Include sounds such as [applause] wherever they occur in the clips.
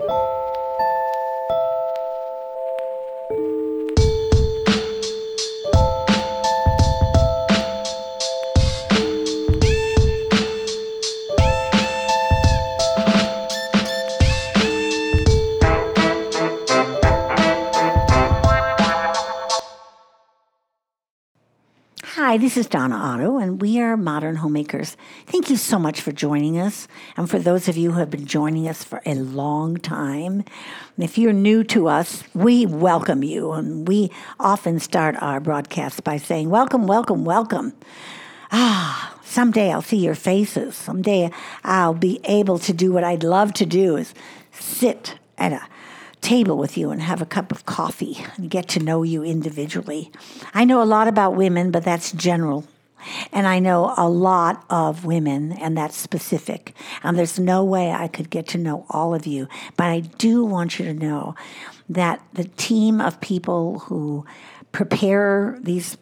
Hi, this is Donna Otto, and we are Modern Homemakers. Thank you so much for joining us. And for those of you who have been joining us for a long time, if you're new to us, we welcome you. And we often start our broadcasts by saying, Welcome, welcome, welcome. Ah, someday I'll see your faces. Someday I'll be able to do what I'd love to do is sit at a table with you and have a cup of coffee and get to know you individually. I know a lot about women, but that's general. And I know a lot of women, and that's specific. And there's no way I could get to know all of you. But I do want you to know that the team of people who prepare these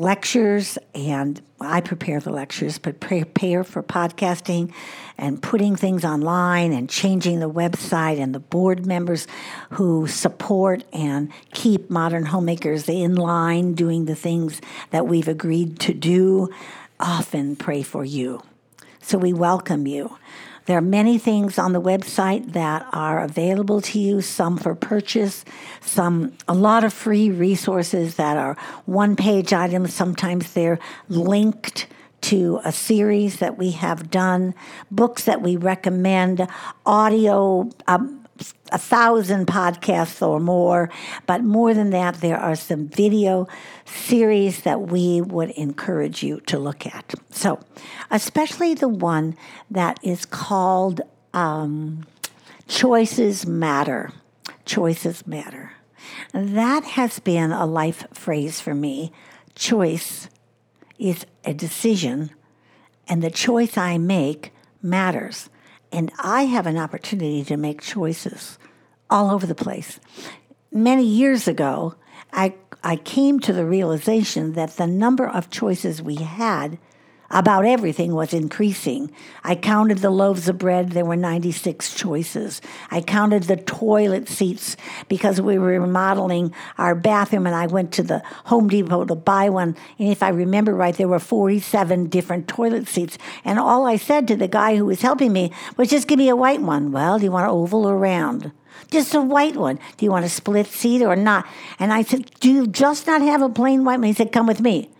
lectures and I prepare the lectures, but prepare for podcasting and putting things online and changing the website and the board members who support and keep modern homemakers in line doing the things that we've agreed to do often pray for you. So we welcome you. There are many things on the website that are available to you, some for purchase, some a lot of free resources that are one page items. Sometimes they're linked to a series that we have done, books that we recommend, audio. Um, a thousand podcasts or more, but more than that, there are some video series that we would encourage you to look at. So, especially the one that is called um, Choices Matter. Choices Matter. That has been a life phrase for me. Choice is a decision, and the choice I make matters. And I have an opportunity to make choices all over the place. Many years ago, I, I came to the realization that the number of choices we had about everything was increasing. I counted the loaves of bread, there were 96 choices. I counted the toilet seats because we were remodeling our bathroom and I went to the Home Depot to buy one. And if I remember right, there were 47 different toilet seats. And all I said to the guy who was helping me was just give me a white one. Well, do you want oval or round? Just a white one. Do you want a split seat or not? And I said, Do you just not have a plain white one? He said, Come with me.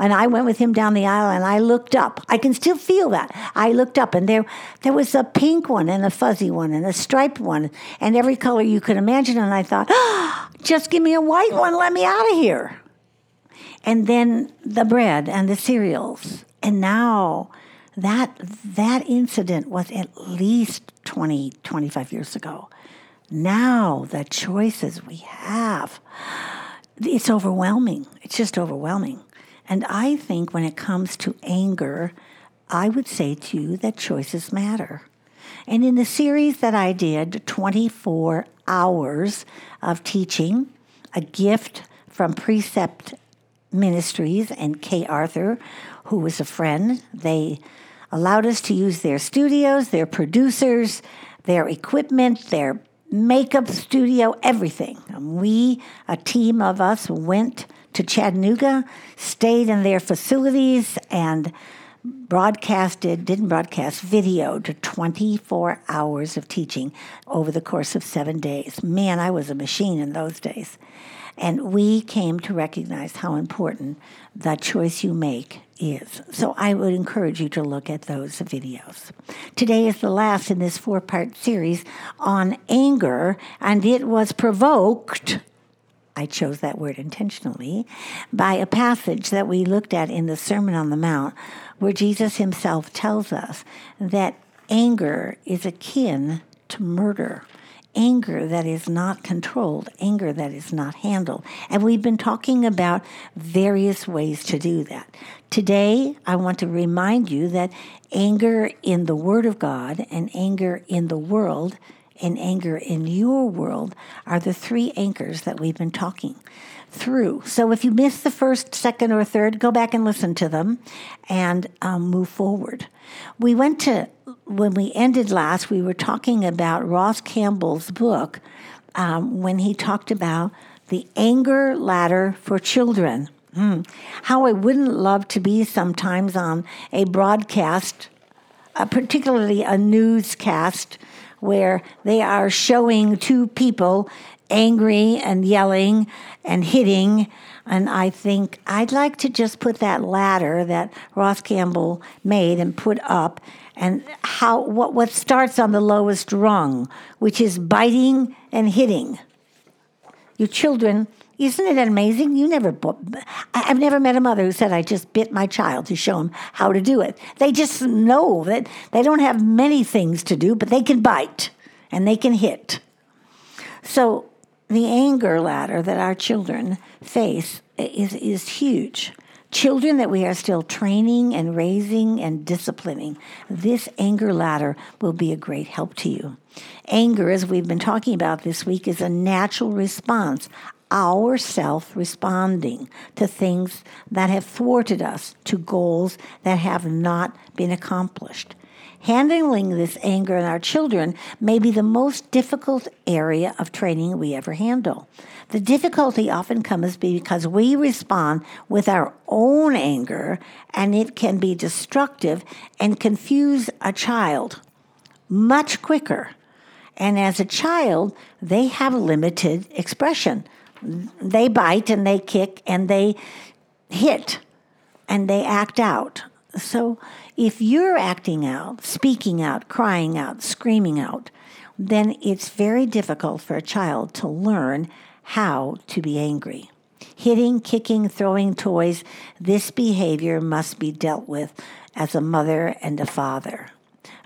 And I went with him down the aisle and I looked up. I can still feel that. I looked up and there there was a pink one and a fuzzy one and a striped one and every color you could imagine. And I thought, oh, [gasps] just give me a white one, let me out of here. And then the bread and the cereals. And now that that incident was at least 20, 25 years ago. Now the choices we have, it's overwhelming. It's just overwhelming. And I think when it comes to anger, I would say to you that choices matter. And in the series that I did, 24 hours of teaching, a gift from Precept Ministries and Kay Arthur, who was a friend, they allowed us to use their studios, their producers, their equipment, their makeup studio, everything. And we, a team of us, went to Chattanooga, stayed in their facilities, and broadcasted, didn't broadcast, videoed 24 hours of teaching over the course of seven days. Man, I was a machine in those days. And we came to recognize how important the choice you make is. So I would encourage you to look at those videos. Today is the last in this four part series on anger, and it was provoked I chose that word intentionally, by a passage that we looked at in the Sermon on the Mount, where Jesus himself tells us that anger is akin to murder. Anger that is not controlled, anger that is not handled. And we've been talking about various ways to do that. Today, I want to remind you that anger in the Word of God and anger in the world and anger in your world are the three anchors that we've been talking through. So if you missed the first, second, or third, go back and listen to them and um, move forward. We went to, when we ended last, we were talking about Ross Campbell's book um, when he talked about the anger ladder for children. Mm. How I wouldn't love to be sometimes on a broadcast, uh, particularly a newscast, where they are showing two people angry and yelling and hitting. And I think I'd like to just put that ladder that Ross Campbell made and put up and how what what starts on the lowest rung, which is biting and hitting. Your children, isn't it amazing? You never I've never met a mother who said I just bit my child to show him how to do it. They just know that they don't have many things to do, but they can bite and they can hit. So the anger ladder that our children face is, is huge. Children that we are still training and raising and disciplining, this anger ladder will be a great help to you. Anger, as we've been talking about this week, is a natural response, our self responding to things that have thwarted us, to goals that have not been accomplished. Handling this anger in our children may be the most difficult area of training we ever handle. The difficulty often comes because we respond with our own anger, and it can be destructive and confuse a child much quicker. And as a child, they have limited expression. They bite and they kick and they hit and they act out. So if you're acting out, speaking out, crying out, screaming out, then it's very difficult for a child to learn how to be angry. Hitting, kicking, throwing toys, this behavior must be dealt with as a mother and a father.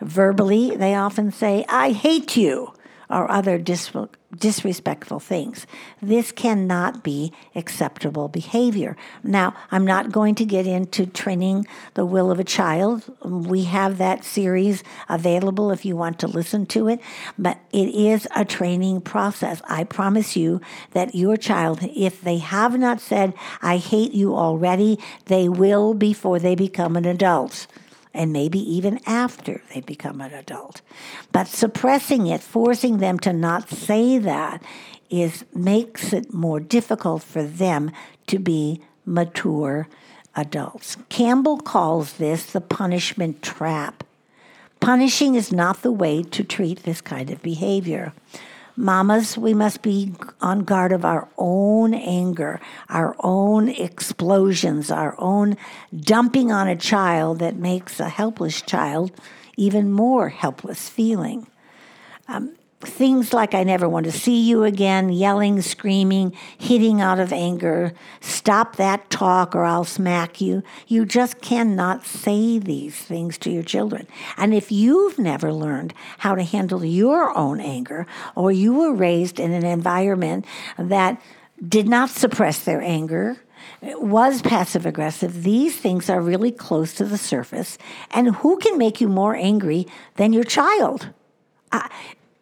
Verbally, they often say, I hate you, or other dis- disrespectful things. This cannot be acceptable behavior. Now, I'm not going to get into training the will of a child. We have that series available if you want to listen to it, but it is a training process. I promise you that your child, if they have not said, I hate you already, they will before they become an adult and maybe even after they become an adult. But suppressing it, forcing them to not say that, is makes it more difficult for them to be mature adults. Campbell calls this the punishment trap. Punishing is not the way to treat this kind of behavior. Mamas, we must be on guard of our own anger, our own explosions, our own dumping on a child that makes a helpless child even more helpless feeling. Um, things like I never want to see you again, yelling, screaming, hitting out of anger, stop that talk or I'll smack you. You just cannot say these things to your children. And if you've never learned how to handle your own anger, or you were raised in an environment that did not suppress their anger, was passive aggressive, these things are really close to the surface. And who can make you more angry than your child?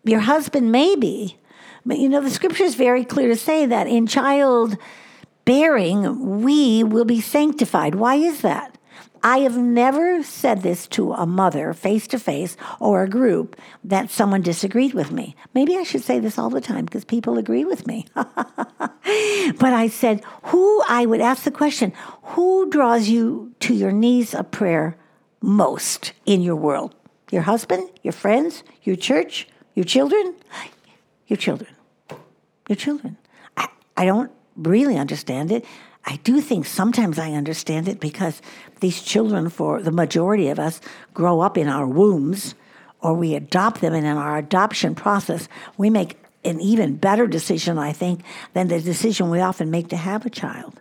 Your husband maybe. But you know, the scripture is very clear to say that in child bearing, we will be sanctified. Why is that? I have never said this to a mother face to face or a group that someone disagreed with me. Maybe I should say this all the time because people agree with me. [laughs] but I said, who, I would ask the question, who draws you to your knees of prayer most in your world? Your husband, your friends, your church, your children? Your children. Your children. I, I don't really understand it. I do think sometimes I understand it because these children, for the majority of us, grow up in our wombs or we adopt them, and in our adoption process, we make an even better decision, I think, than the decision we often make to have a child.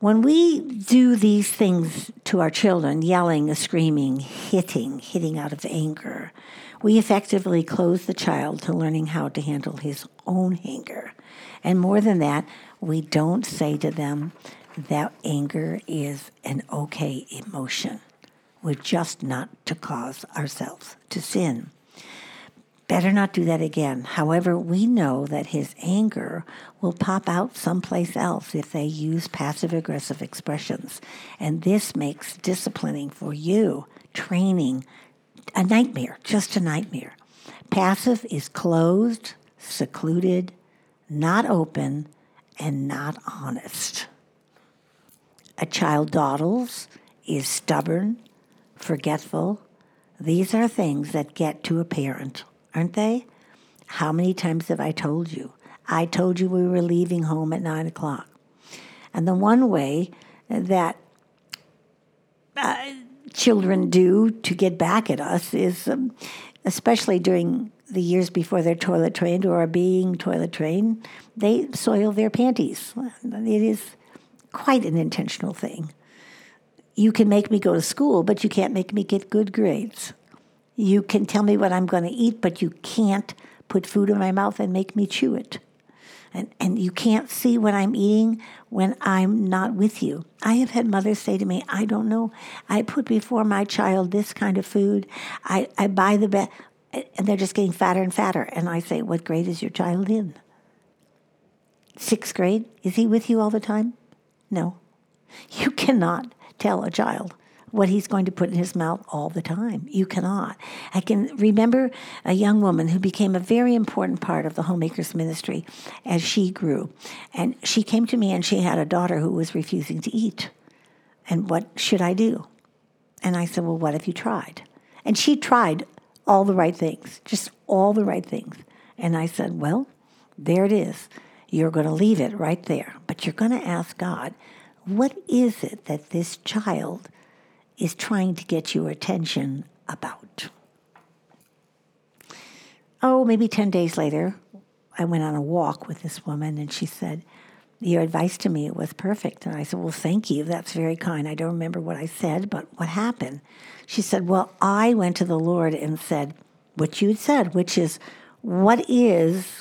When we do these things to our children, yelling, screaming, hitting, hitting out of anger, we effectively close the child to learning how to handle his own anger. And more than that, we don't say to them that anger is an okay emotion. We're just not to cause ourselves to sin. better not do that again. However, we know that his anger will pop out someplace else if they use passive aggressive expressions. And this makes disciplining for you, training, a nightmare, just a nightmare. Passive is closed, secluded, not open, and not honest. A child dawdles, is stubborn, forgetful. These are things that get to a parent aren't they? How many times have I told you? I told you we were leaving home at nine o'clock. And the one way that uh, children do to get back at us is, um, especially during the years before they're toilet trained or are being toilet trained, they soil their panties. It is quite an intentional thing. You can make me go to school, but you can't make me get good grades. You can tell me what I'm going to eat, but you can't put food in my mouth and make me chew it. And, and you can't see what I'm eating when I'm not with you. I have had mothers say to me, I don't know. I put before my child this kind of food. I, I buy the best, and they're just getting fatter and fatter. And I say, What grade is your child in? Sixth grade? Is he with you all the time? No. [laughs] You cannot tell a child what he's going to put in his mouth all the time. You cannot. I can remember a young woman who became a very important part of the homemakers ministry as she grew. And she came to me and she had a daughter who was refusing to eat. And what should I do? And I said, Well, what have you tried? And she tried all the right things, just all the right things. And I said, Well, there it is. You're going to leave it right there. But you're going to ask God, what is it that this child is trying to get your attention about. Oh, maybe 10 days later, I went on a walk with this woman and she said, Your advice to me was perfect. And I said, Well, thank you. That's very kind. I don't remember what I said, but what happened? She said, Well, I went to the Lord and said what you had said, which is, What is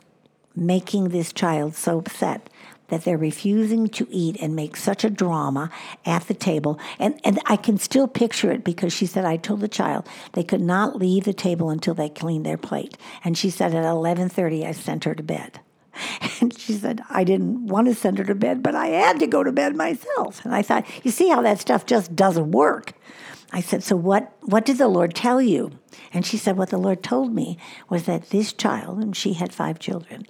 making this child so upset? That they're refusing to eat and make such a drama at the table. And, and I can still picture it because she said, I told the child they could not leave the table until they cleaned their plate. And she said at 11.30, I sent her to bed. [laughs] And she said, I didn't want to send her to bed, but I had to go to bed myself. And I thought, you see how that stuff just doesn't work. I said, So what, what did the Lord tell you? And she said, What the Lord told me was that this child, and she had five children,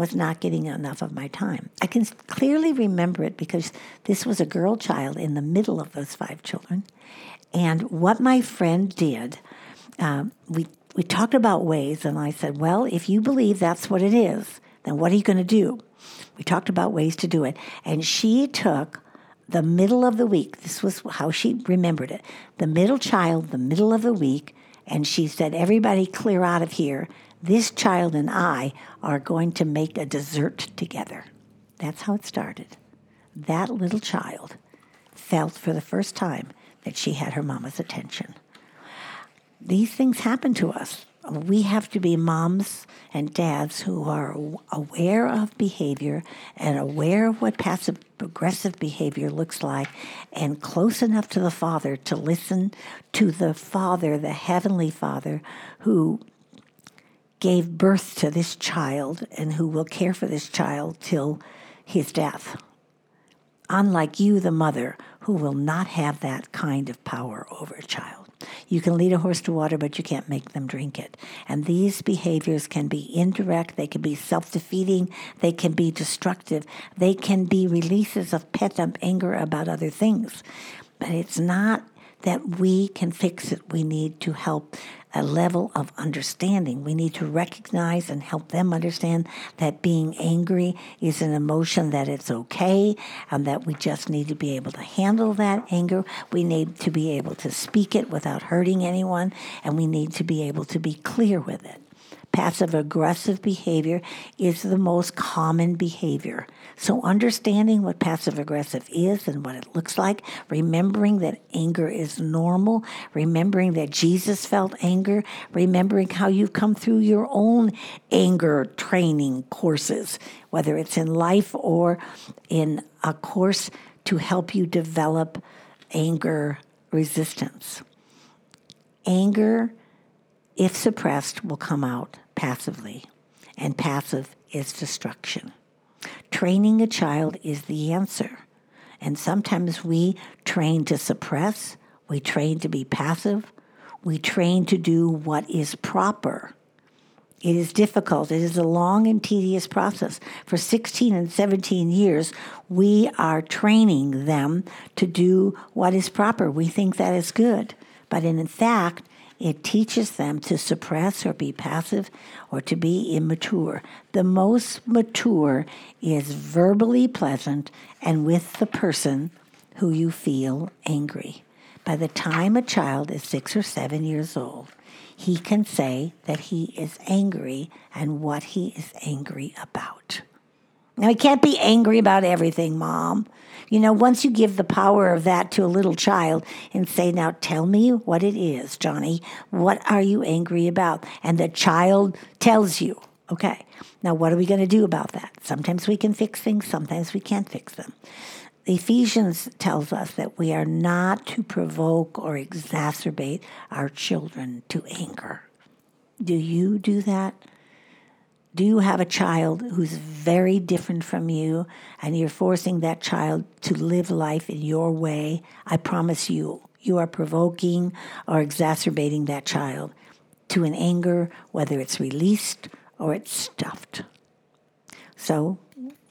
was not getting enough of my time. I can clearly remember it because this was a girl child in the middle of those five children. And what my friend did, um, we, we talked about ways, and I said, Well, if you believe that's what it is, then what are you going to do? We talked about ways to do it. And she took the middle of the week, this was how she remembered it the middle child, the middle of the week, and she said, Everybody clear out of here this child and I are going to make a dessert together. That's how it started. That little child felt for the first time that she had her mama's attention. These things happen to us. We have to be moms and dads who are aware of behavior and aware of what passive aggressive behavior looks like and close enough to the Father to listen to the Father, the Heavenly Father, who gave birth to this child and who will care for this child till his death. Unlike you, the mother, who will not have that kind of power over a child. You can lead a horse to water, but you can't make them drink it. And these behaviors can be indirect, they can be self defeating, they can be destructive, they can be releases of pent up anger about other things. But it's not that we can fix it. We need to help a level of understanding. We need to recognize and help them understand that being angry is an emotion that it's okay and that we just need to be able to handle that anger. We need to be able to speak it without hurting anyone and we need to be able to be clear with it. Passive aggressive behavior is the most common behavior. So, understanding what passive aggressive is and what it looks like, remembering that anger is normal, remembering that Jesus felt anger, remembering how you've come through your own anger training courses, whether it's in life or in a course to help you develop anger resistance. Anger if suppressed, will come out. passively, and passive is destruction. Training a child is the answer. And sometimes we train to suppress, we train to be passive, we train to do what is proper. It is difficult. It is a long and tedious process. For 16 and 17 years, we are training them to do what is proper. We think that is good. But in fact, it teaches them to suppress or be passive or to be immature. The most mature is verbally pleasant and with the person who you feel angry. By the time a child is six or seven years old, he can say that he is angry and what he is angry about. Now, he can't be angry about everything, Mom. You know, once you give the power of that to a little child and say, Now tell me what it is, Johnny. What are you angry about? And the child tells you, Okay, now what are we going to do about that? Sometimes we can fix things, sometimes we can't fix them. Ephesians tells us that we are not to provoke or exacerbate our children to anger. Do you do that? Do you have a child who's very different from you and you're forcing that child to live life in your way? I promise you, you are provoking or exacerbating that child to an anger, whether it's released or it's stuffed. So,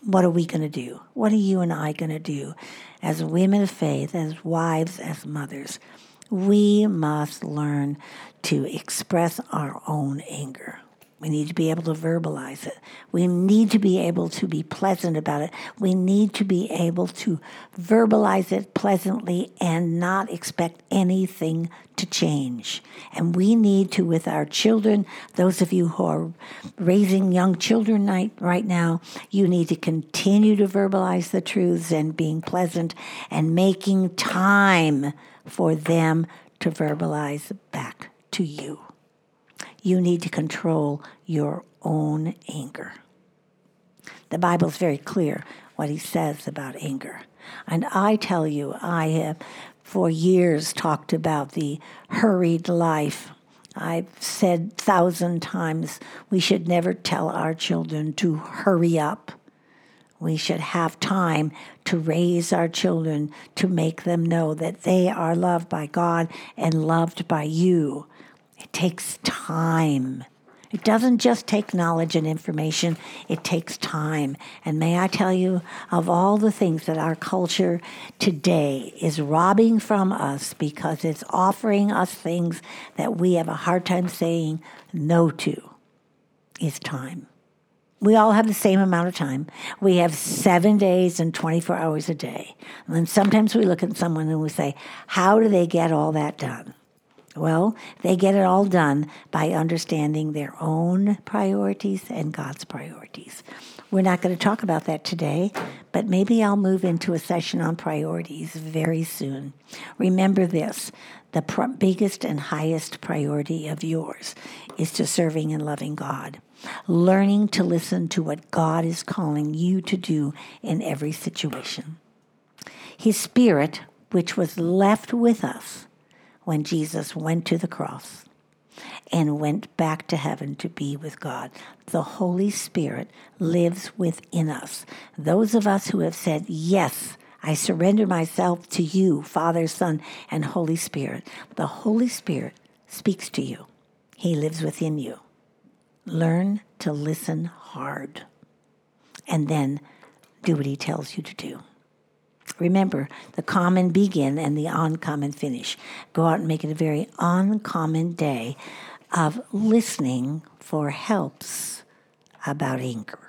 what are we going to do? What are you and I going to do as women of faith, as wives, as mothers? We must learn to express our own anger. We need to be able to verbalize it. We need to be able to be pleasant about it. We need to be able to verbalize it pleasantly and not expect anything to change. And we need to, with our children, those of you who are raising young children right, right now, you need to continue to verbalize the truths and being pleasant and making time for them to verbalize back to you you need to control your own anger. The Bible is very clear what he says about anger. And I tell you, I have for years talked about the hurried life. I've said thousand times we should never tell our children to hurry up. We should have time to raise our children to make them know that they are loved by God and loved by you. It takes time. It doesn't just take knowledge and information, it takes time. And may I tell you, of all the things that our culture today is robbing from us because it's offering us things that we have a hard time saying no to, is time. We all have the same amount of time. We have seven days and 24 hours a day. And then sometimes we look at someone and we say, How do they get all that done? Well, they get it all done by understanding their own priorities and God's priorities. We're not going to talk about that today, but maybe I'll move into a session on priorities very soon. Remember this the pr- biggest and highest priority of yours is to serving and loving God, learning to listen to what God is calling you to do in every situation. His Spirit, which was left with us, when Jesus went to the cross and went back to heaven to be with God. The Holy Spirit lives within us. Those of us who have said, Yes, I surrender myself to you, Father, Son, and Holy Spirit. The Holy Spirit speaks to you, He lives within you. Learn to listen hard and then do what He tells you to do. Remember, the common begin and the uncommon finish. Go out and make it a very uncommon day of listening for helps about anger.